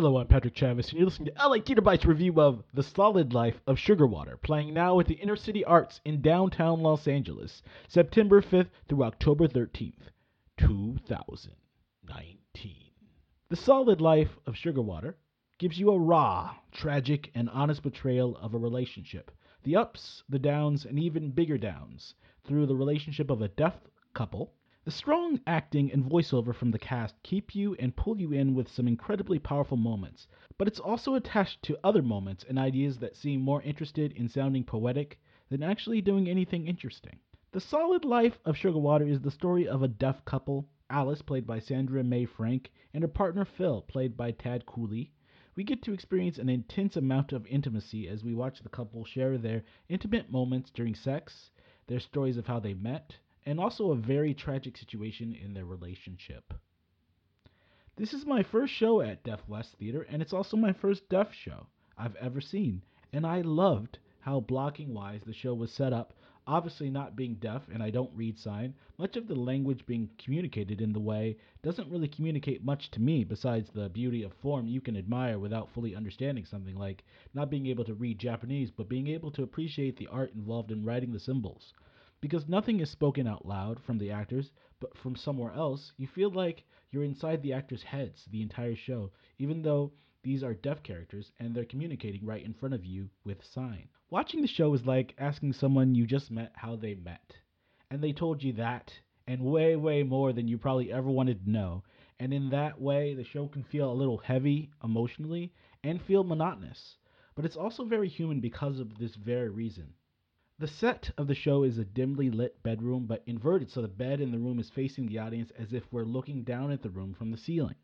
Hello, I'm Patrick Chavis, and you're listening to LA Bites review of The Solid Life of Sugar Water, playing now at the Inner City Arts in downtown Los Angeles, September 5th through October 13th, 2019. The Solid Life of Sugar Water gives you a raw, tragic, and honest portrayal of a relationship, the ups, the downs, and even bigger downs, through the relationship of a deaf couple the strong acting and voiceover from the cast keep you and pull you in with some incredibly powerful moments, but it's also attached to other moments and ideas that seem more interested in sounding poetic than actually doing anything interesting. The Solid Life of Sugar Water is the story of a deaf couple, Alice, played by Sandra Mae Frank, and her partner Phil, played by Tad Cooley. We get to experience an intense amount of intimacy as we watch the couple share their intimate moments during sex, their stories of how they met, and also a very tragic situation in their relationship. This is my first show at Deaf West Theater, and it's also my first deaf show I've ever seen, and I loved how blocking wise the show was set up. Obviously, not being deaf and I don't read sign, much of the language being communicated in the way doesn't really communicate much to me besides the beauty of form you can admire without fully understanding something like not being able to read Japanese, but being able to appreciate the art involved in writing the symbols because nothing is spoken out loud from the actors, but from somewhere else, you feel like you're inside the actors' heads the entire show, even though these are deaf characters and they're communicating right in front of you with sign. Watching the show is like asking someone you just met how they met. And they told you that and way, way more than you probably ever wanted to know. And in that way, the show can feel a little heavy emotionally and feel monotonous. But it's also very human because of this very reason. The set of the show is a dimly lit bedroom, but inverted so the bed in the room is facing the audience as if we're looking down at the room from the ceiling.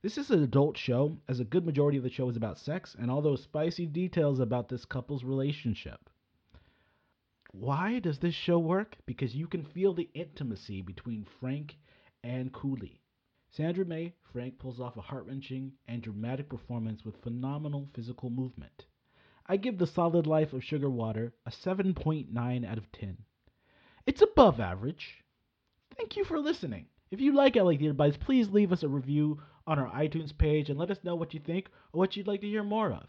This is an adult show, as a good majority of the show is about sex and all those spicy details about this couple's relationship. Why does this show work? Because you can feel the intimacy between Frank and Cooley. Sandra Mae Frank pulls off a heart wrenching and dramatic performance with phenomenal physical movement. I give The Solid Life of Sugar Water a 7.9 out of 10. It's above average. Thank you for listening. If you like LA Theater Bites, please leave us a review on our iTunes page and let us know what you think or what you'd like to hear more of.